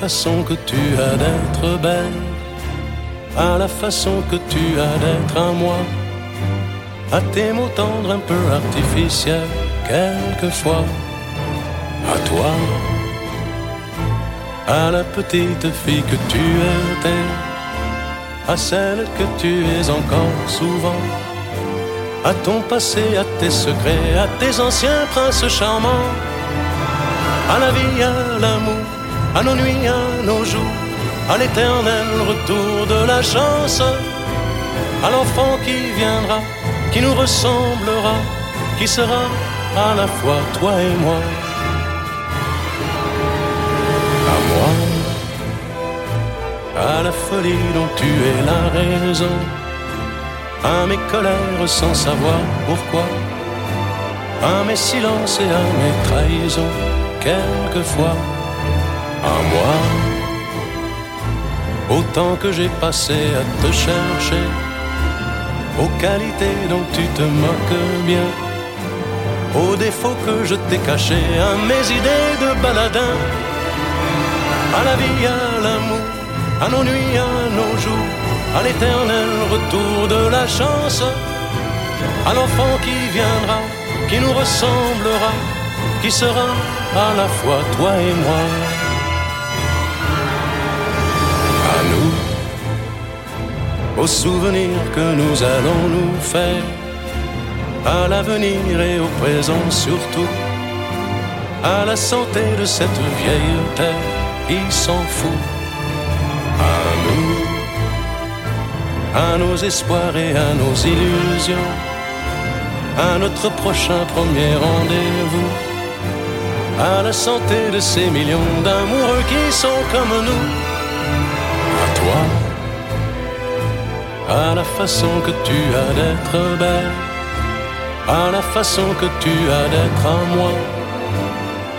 façon que tu as d'être belle, à la façon que tu as d'être à moi, à tes mots tendres un peu artificiels, quelquefois, à toi, à la petite fille que tu étais, à celle que tu es encore souvent, à ton passé, à tes secrets, à tes anciens princes charmants, à la vie, à l'amour à nos nuits, à nos jours, à l'éternel retour de la chance, à l'enfant qui viendra, qui nous ressemblera, qui sera à la fois toi et moi. À moi, à la folie dont tu es la raison, à mes colères sans savoir pourquoi, à mes silences et à mes trahisons, quelquefois à moi. Autant que j'ai passé à te chercher, aux qualités dont tu te moques bien, aux défauts que je t'ai cachés, à mes idées de baladin, à la vie, à l'amour, à nos nuits, à nos jours, à l'éternel retour de la chance, à l'enfant qui viendra, qui nous ressemblera, qui sera à la fois toi et moi. Aux souvenirs que nous allons nous faire, à l'avenir et au présent surtout, à la santé de cette vieille terre qui s'en fout, à nous, à nos espoirs et à nos illusions, à notre prochain premier rendez-vous, à la santé de ces millions d'amoureux qui sont comme nous, à toi à la façon que tu as d'être belle, à la façon que tu as d'être à moi,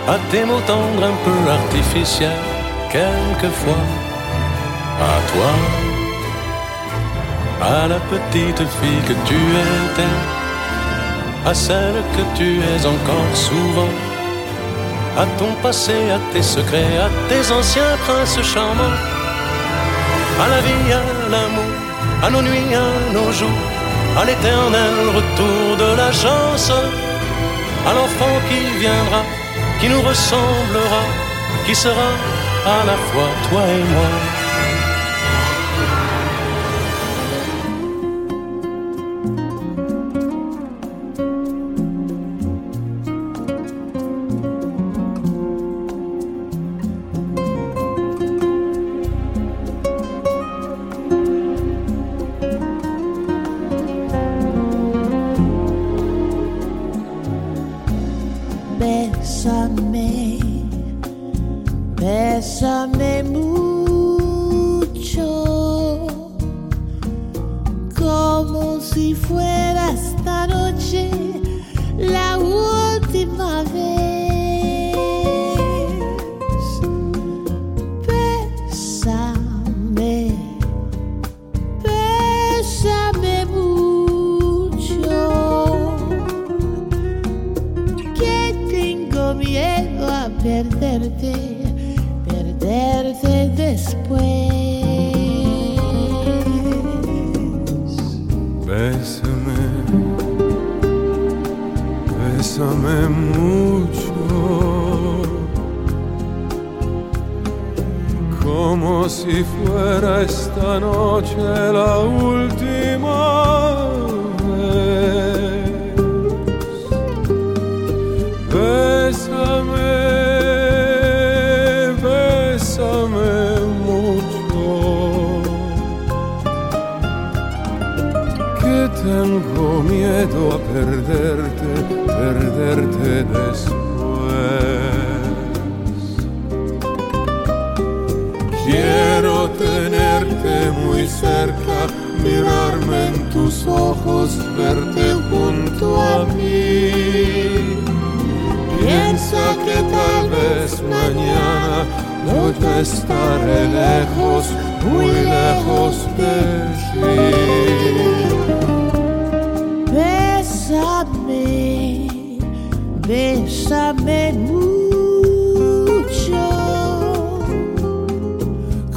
à tes mots tendres un peu artificiels, quelquefois, à toi, à la petite fille que tu étais, à celle que tu es encore souvent, à ton passé, à tes secrets, à tes anciens princes charmants, à la vie, à l'amour à nos nuits, à nos jours, à l'éternel retour de la chance, à l'enfant qui viendra, qui nous ressemblera, qui sera à la fois toi et moi. Quiero tenerte muy cerca, mirarme en tus ojos, verte junto a mí. Piensa que tal vez mañana no yo estaré lejos, muy lejos de ti. bésame mucho,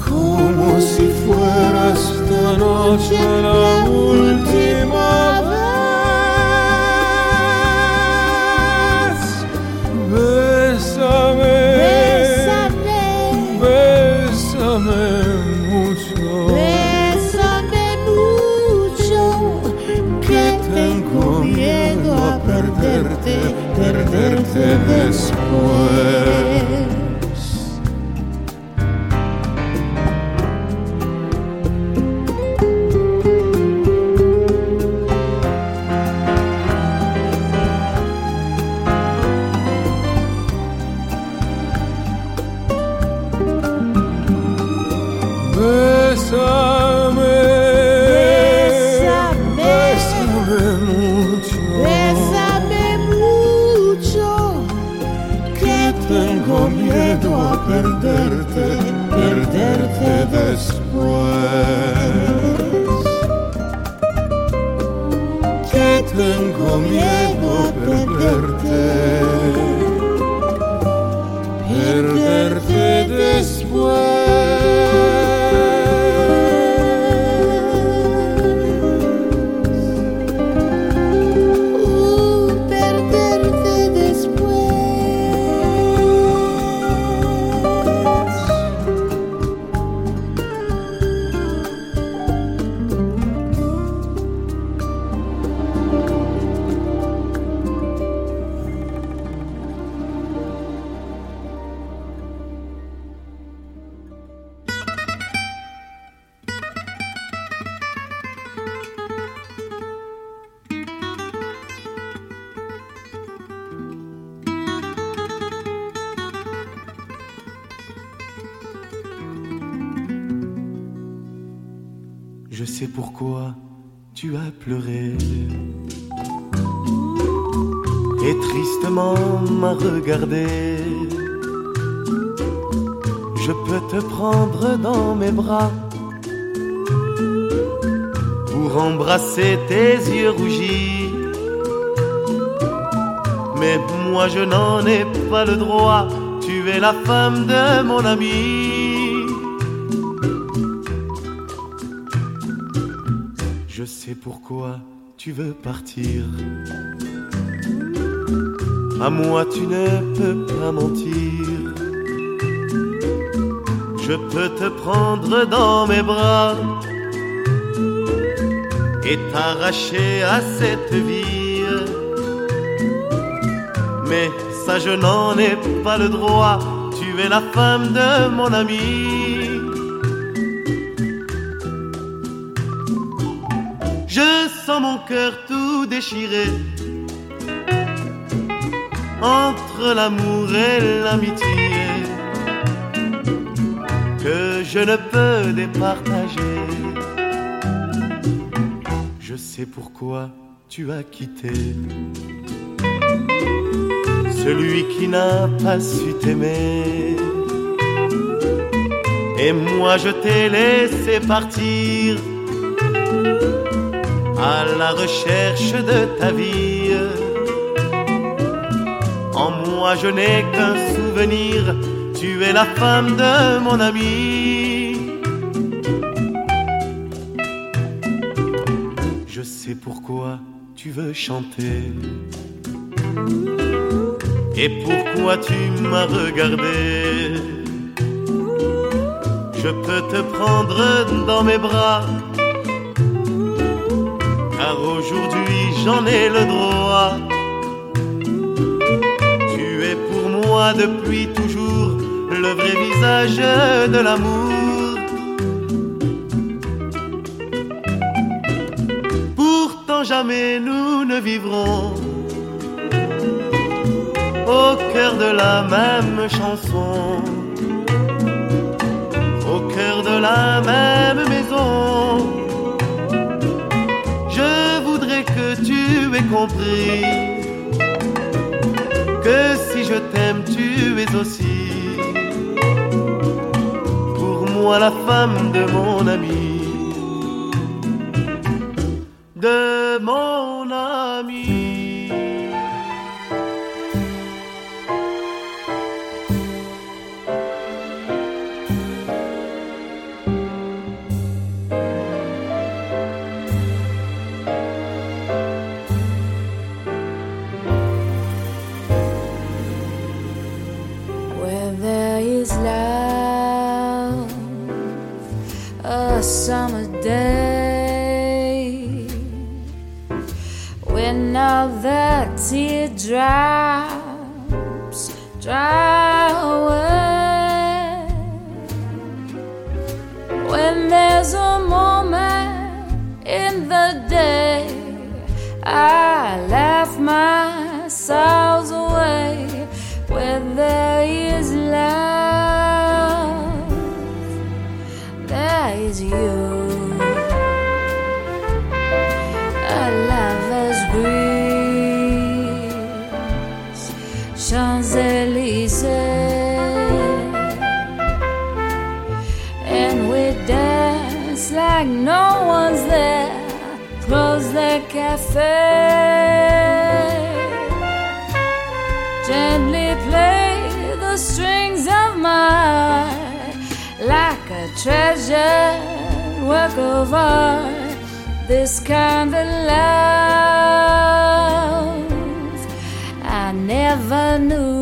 como si fuera esta noche Where Je peux te prendre dans mes bras pour embrasser tes yeux rougis. Mais moi je n'en ai pas le droit, tu es la femme de mon ami. Je sais pourquoi tu veux partir. À moi tu ne peux pas mentir. Je peux te prendre dans mes bras et t'arracher à cette vie. Mais ça je n'en ai pas le droit, tu es la femme de mon ami. Je sens mon cœur tout déchiré l'amour et l'amitié que je ne peux départager. Je sais pourquoi tu as quitté celui qui n'a pas su t'aimer. Et moi je t'ai laissé partir à la recherche de ta vie je n'ai qu'un souvenir, tu es la femme de mon ami. Je sais pourquoi tu veux chanter. Et pourquoi tu m'as regardé Je peux te prendre dans mes bras Car aujourd'hui j'en ai le droit depuis toujours le vrai visage de l'amour. Pourtant jamais nous ne vivrons au cœur de la même chanson, au cœur de la même maison. Je voudrais que tu aies compris je t'aime, tu es aussi pour moi la femme de mon ami, de mon drive. Gently play the strings of my like a treasure, work of art. This kind of love I never knew.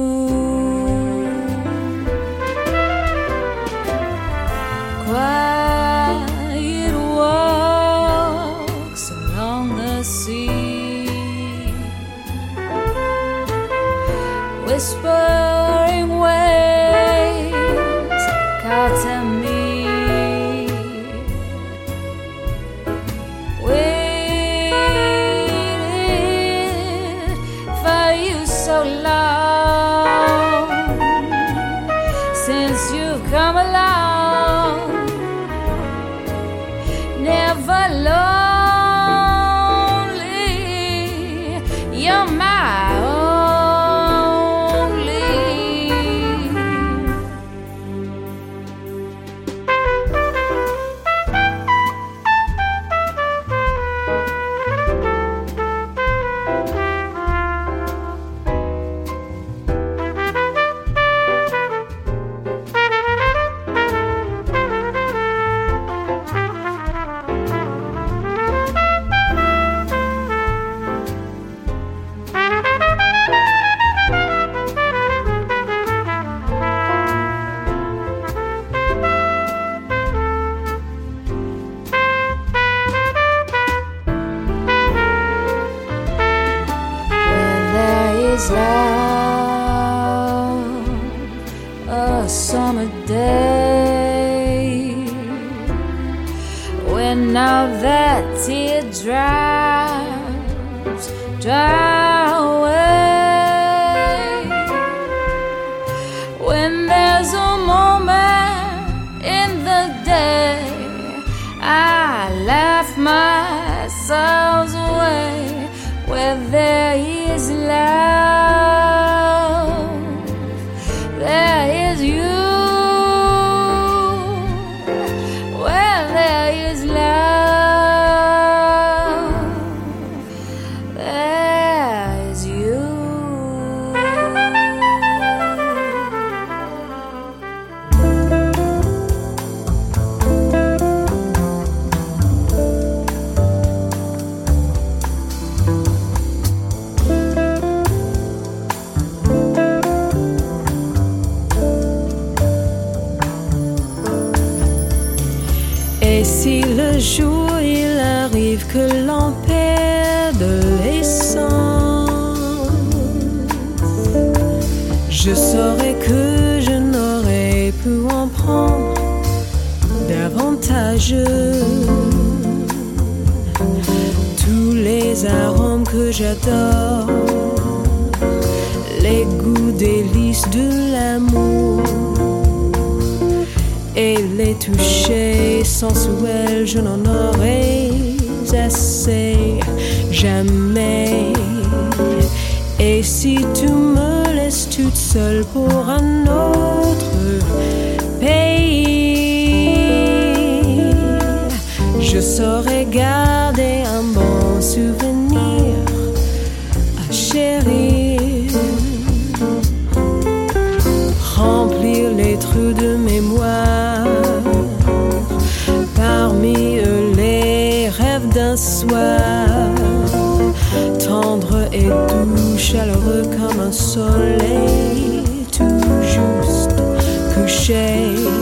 it drives. j'adore les goûts délices de l'amour et les touchés sensuels, je n'en aurais assez jamais. Et si tu me laisses toute seule pour un autre pays, je saurais garder un bon souvenir. soleil tout juste couché.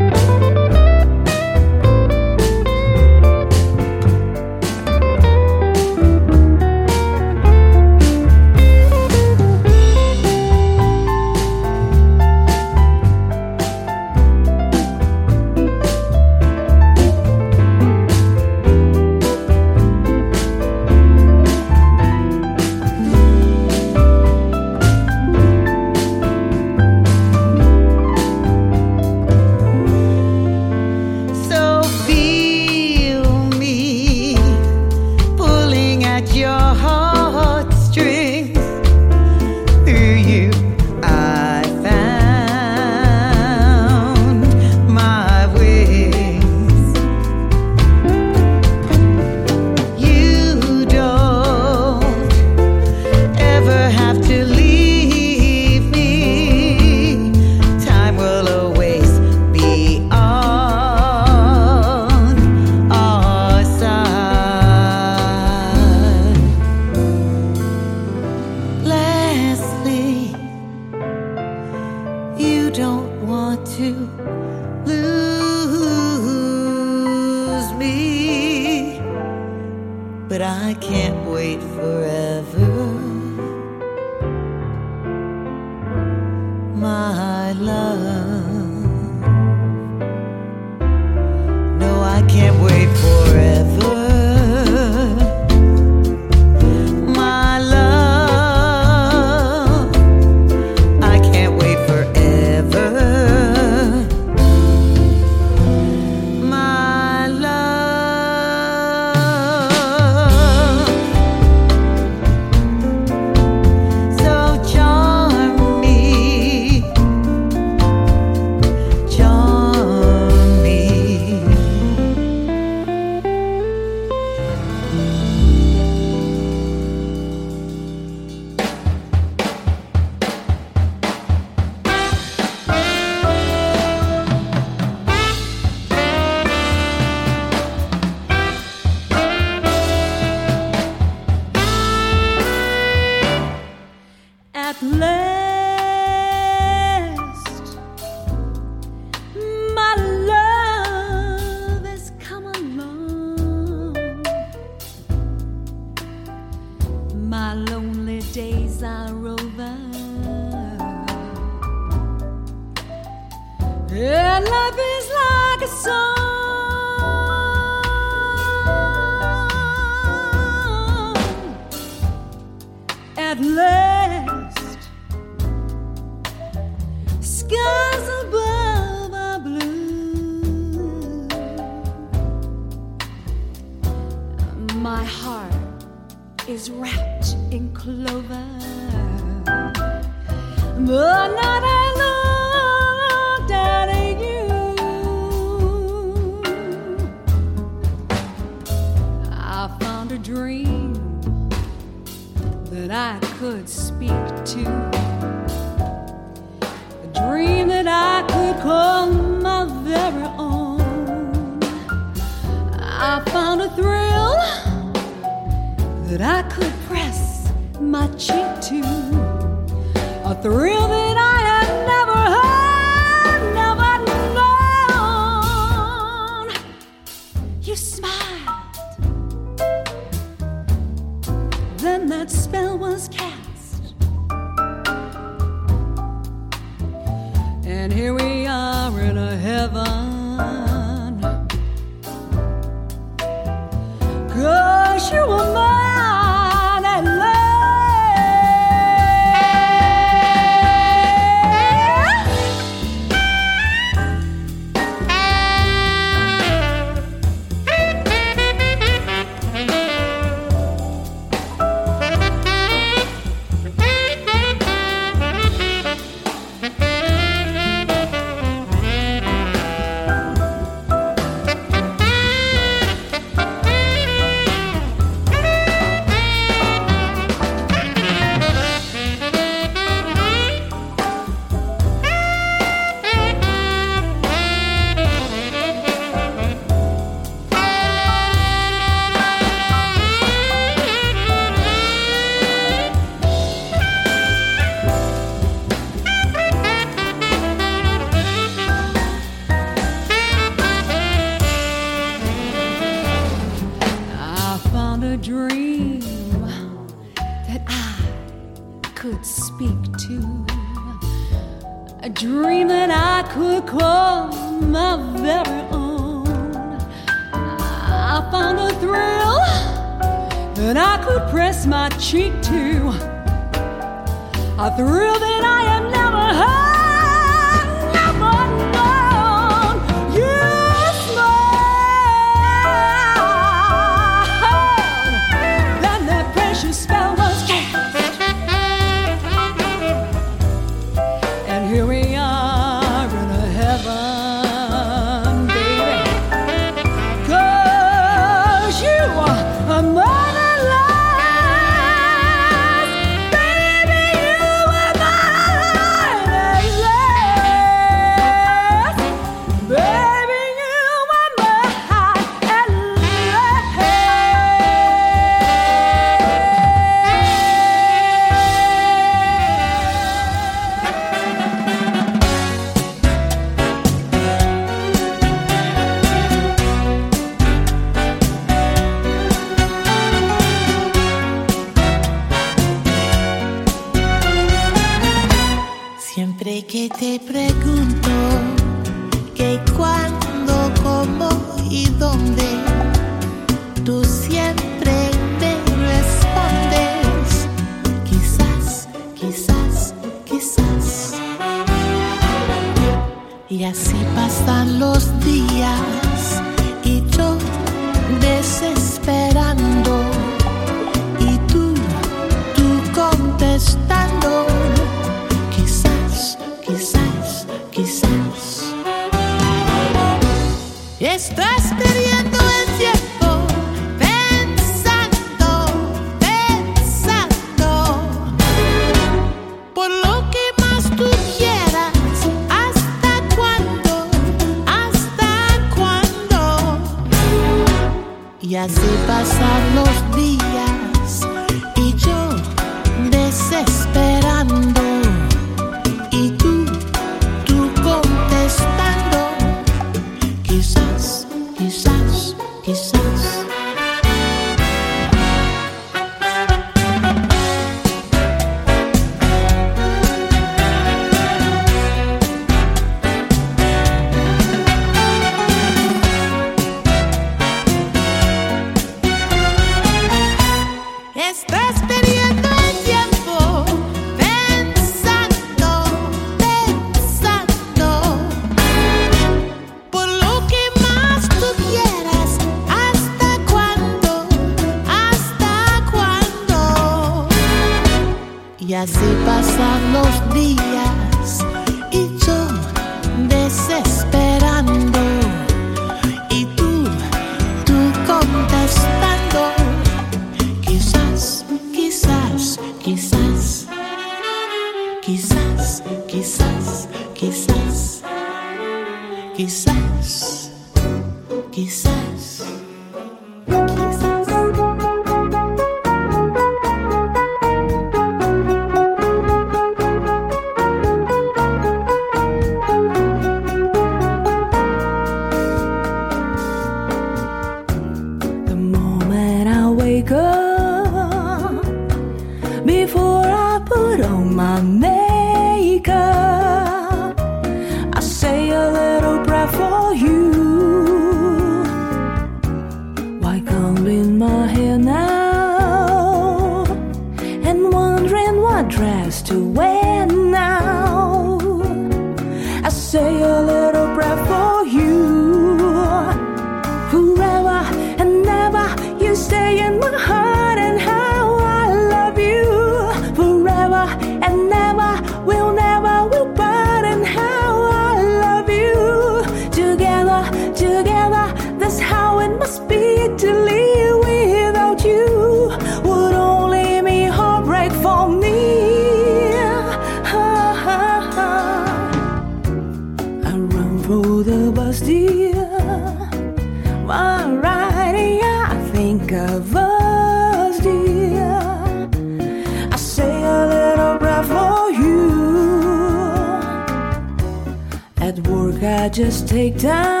Just take time,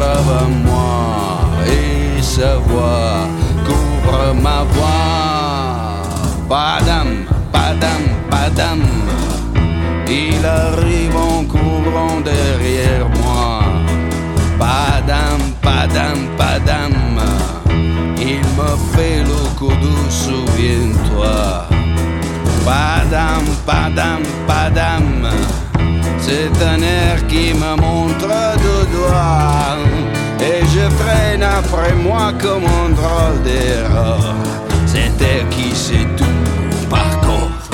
esclave moi et sa voix couvre ma voix. Padam, padam, padam, il arrive en courant derrière moi. Padam, padam, padam, il me fait le coup doux, souviens-toi. Padam, padam, padam, c'est un air qui me montre deux doigts après moi comme un drôle d'erreur. C'était qui sait tout par contre.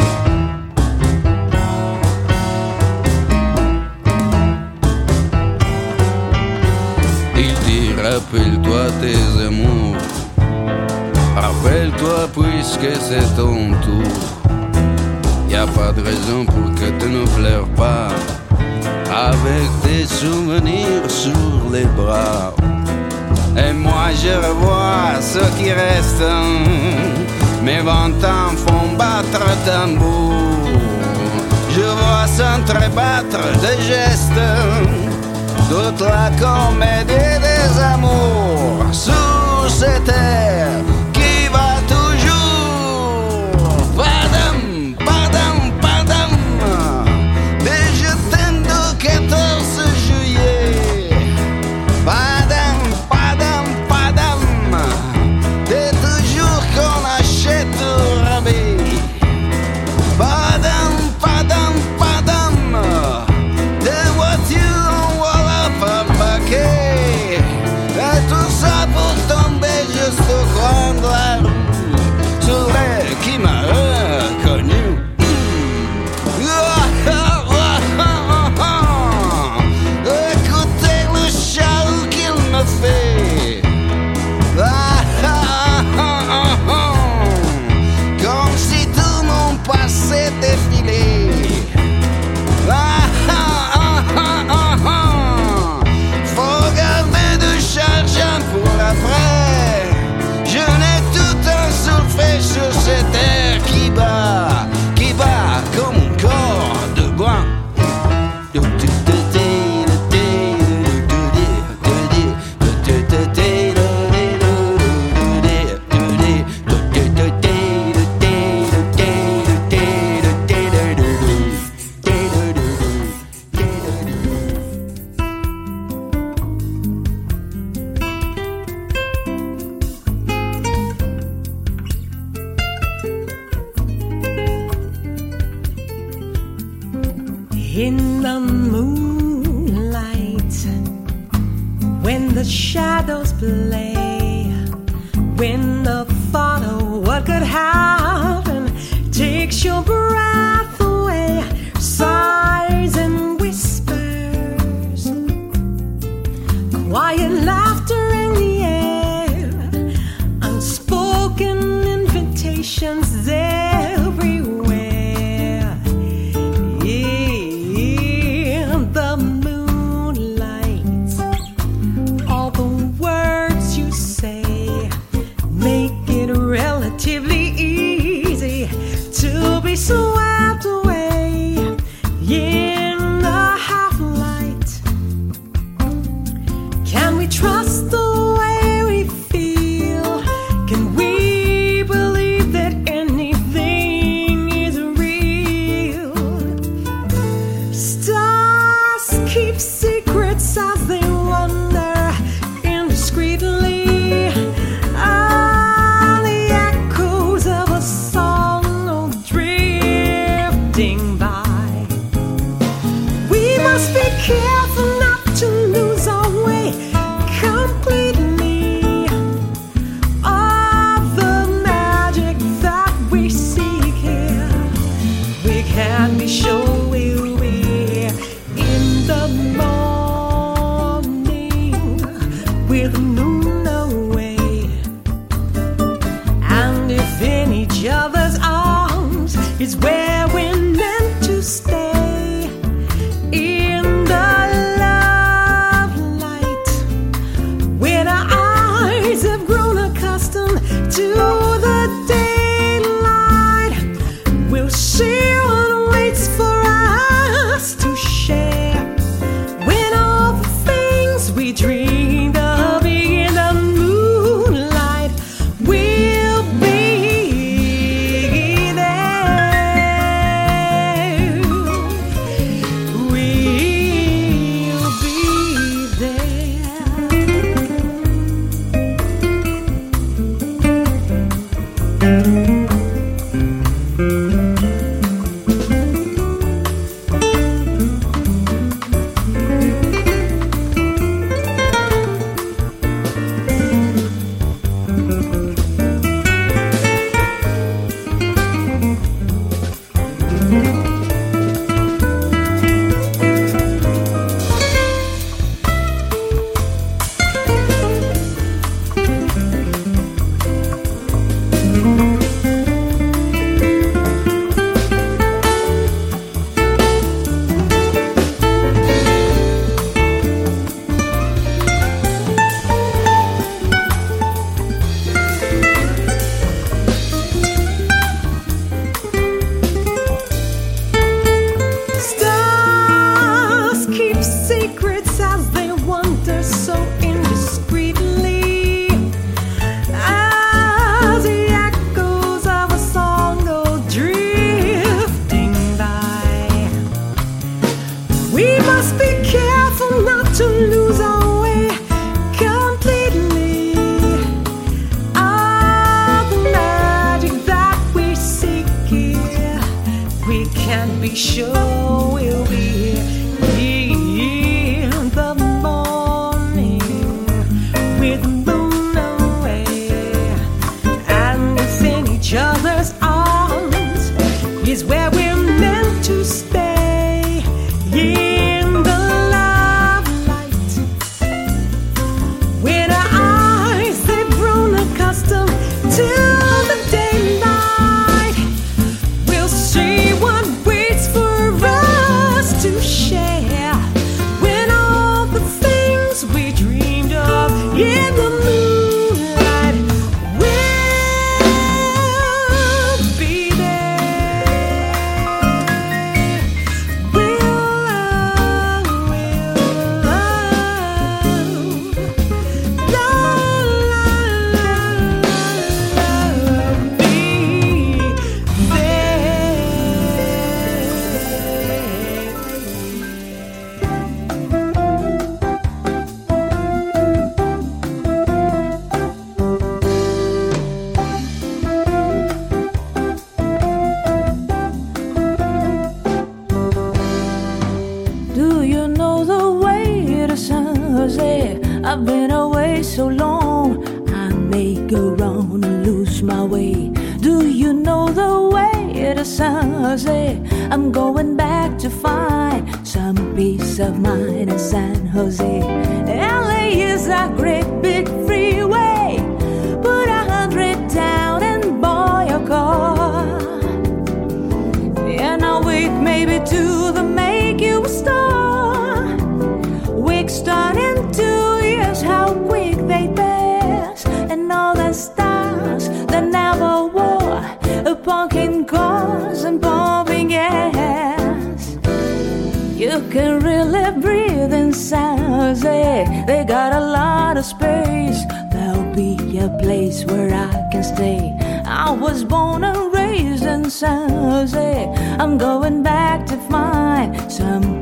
Il dit rappelle-toi tes amours. Rappelle-toi puisque c'est ton tour. Y a pas de raison pour que tu ne pleures pas. Avec des souvenirs sur les bras. Et moi je revois ce qui reste. Mes vingt ans font battre tambour. Je vois s'entrebattre des gestes. Toute la comédie des amours Sous cette terre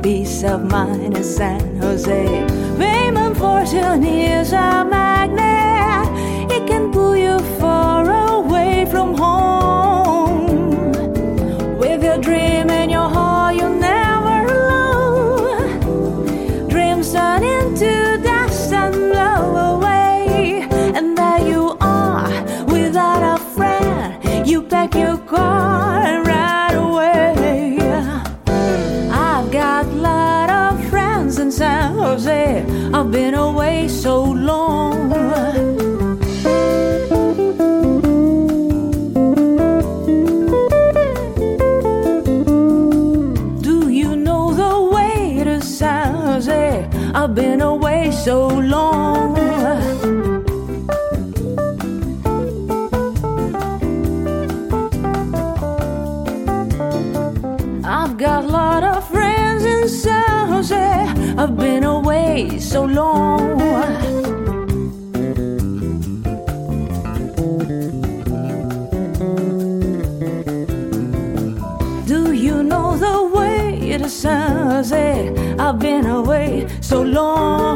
peace of mind in San Jose. Fame and Fortune is a magnet, it can pull you far away from home. away so long. Do you know the way to San Jose? I've been away so long. I've got a lot of friends in San Jose. I've been away so long. I've been away so long.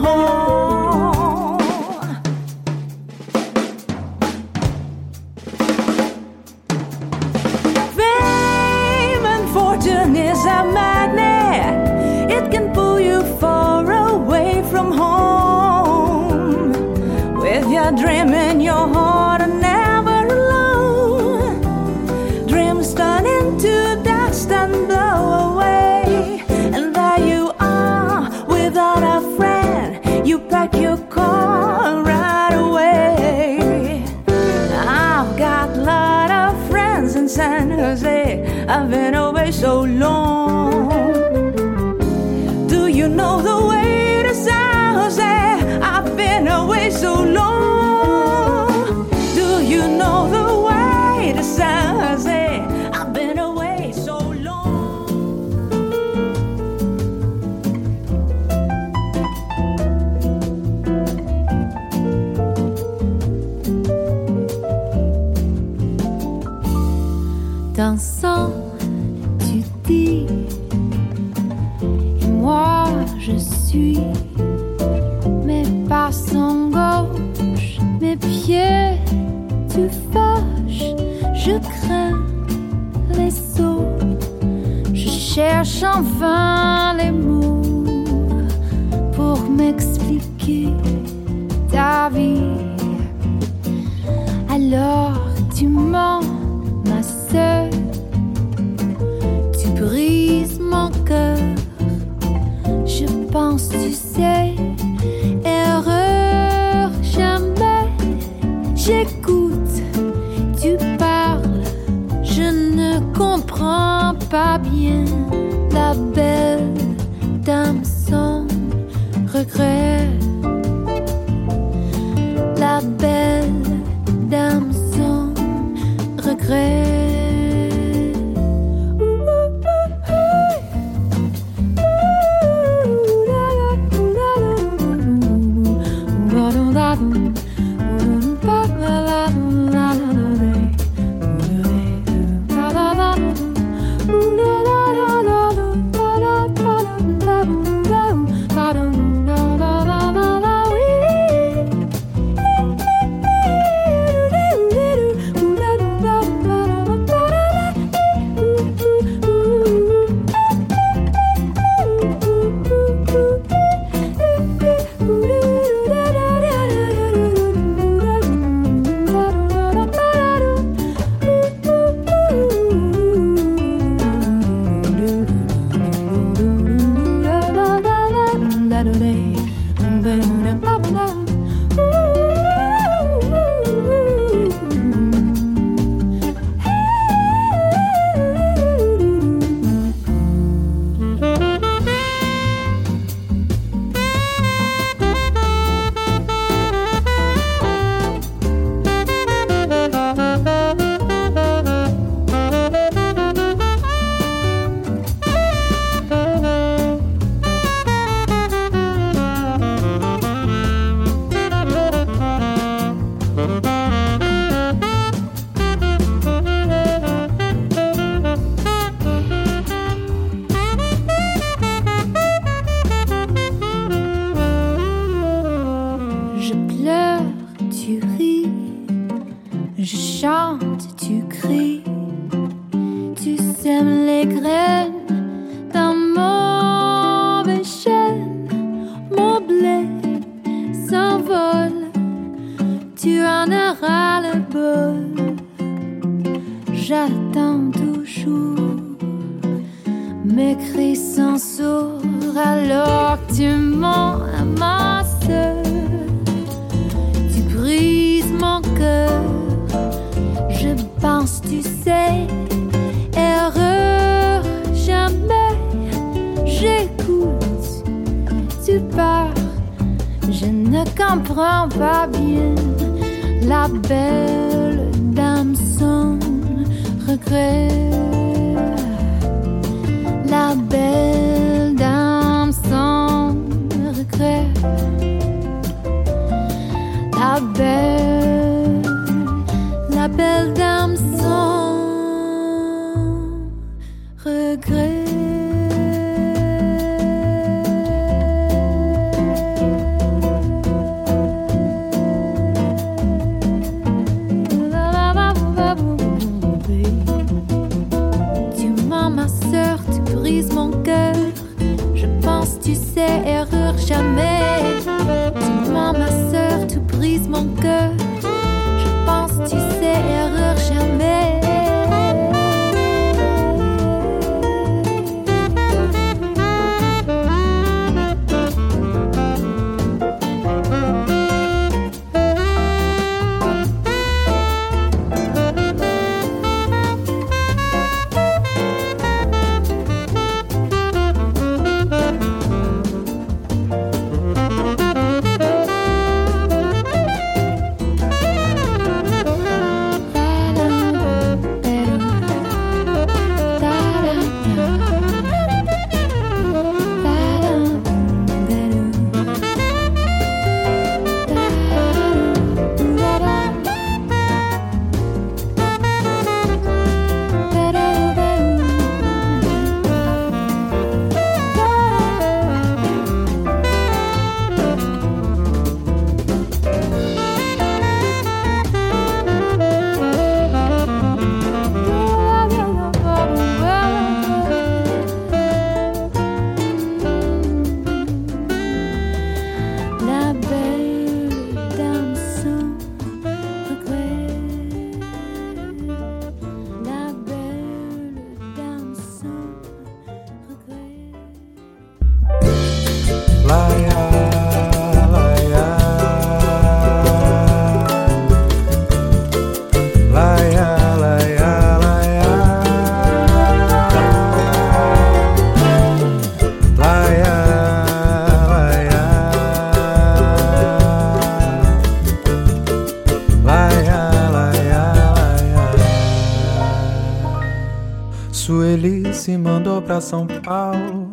Pra São Paulo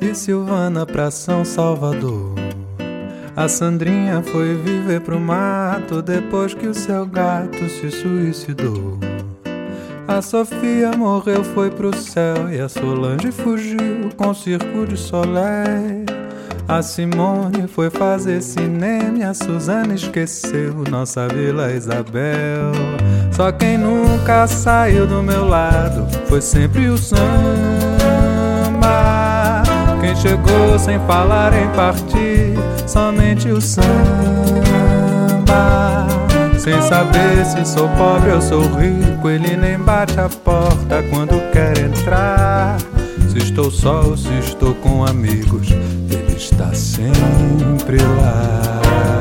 e Silvana pra São Salvador. A Sandrinha foi viver pro mato depois que o seu gato se suicidou. A Sofia morreu, foi pro céu e a Solange fugiu com o circo de Soleil. A Simone foi fazer cinema e a Suzana esqueceu nossa Vila Isabel. Só quem nunca saiu do meu lado foi sempre o samba. Quem chegou sem falar em partir, somente o samba. Sem saber se sou pobre ou sou rico, ele nem bate a porta quando quer entrar. Se estou só ou se estou com amigos, ele está sempre lá.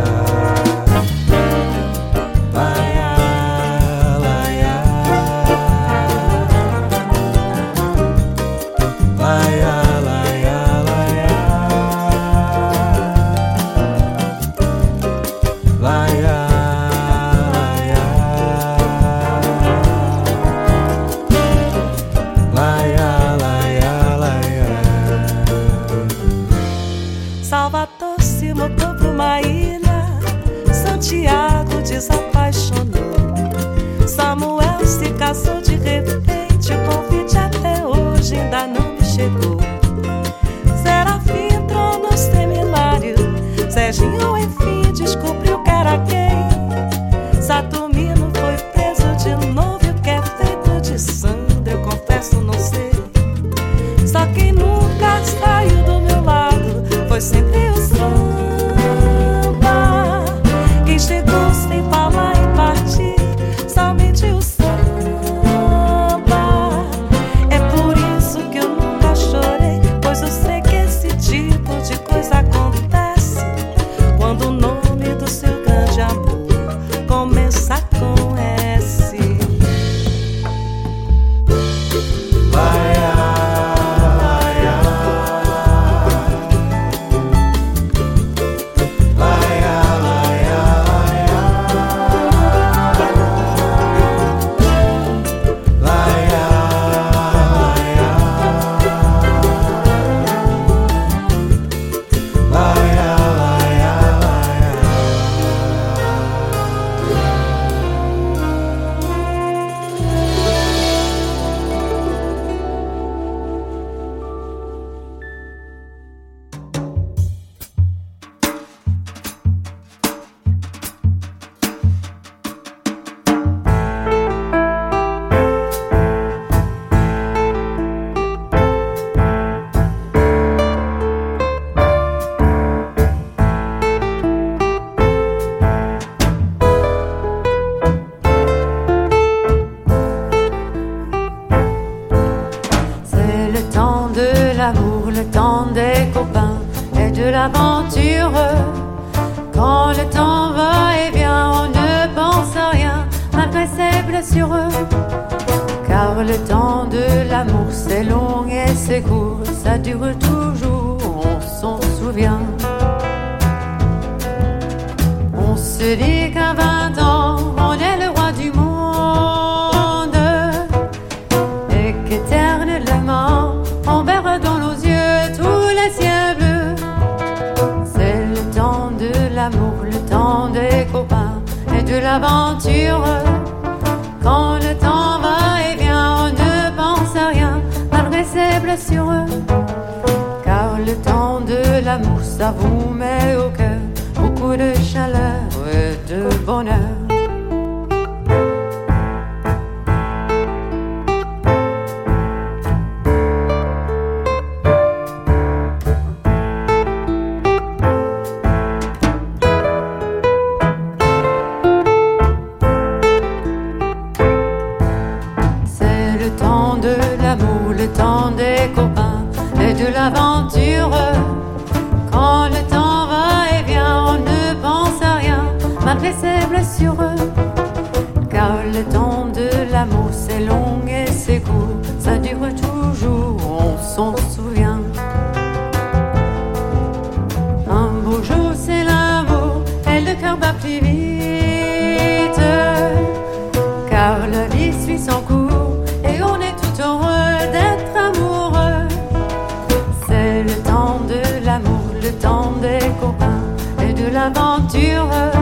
dure.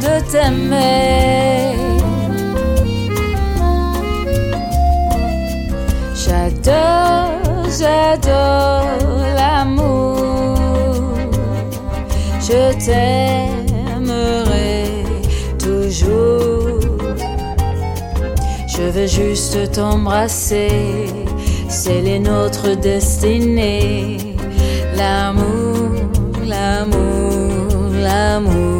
de t'aimer. J'adore, j'adore l'amour. Je t'aimerai toujours. Je veux juste t'embrasser. C'est les nôtres destinées. L'amour, l'amour, l'amour.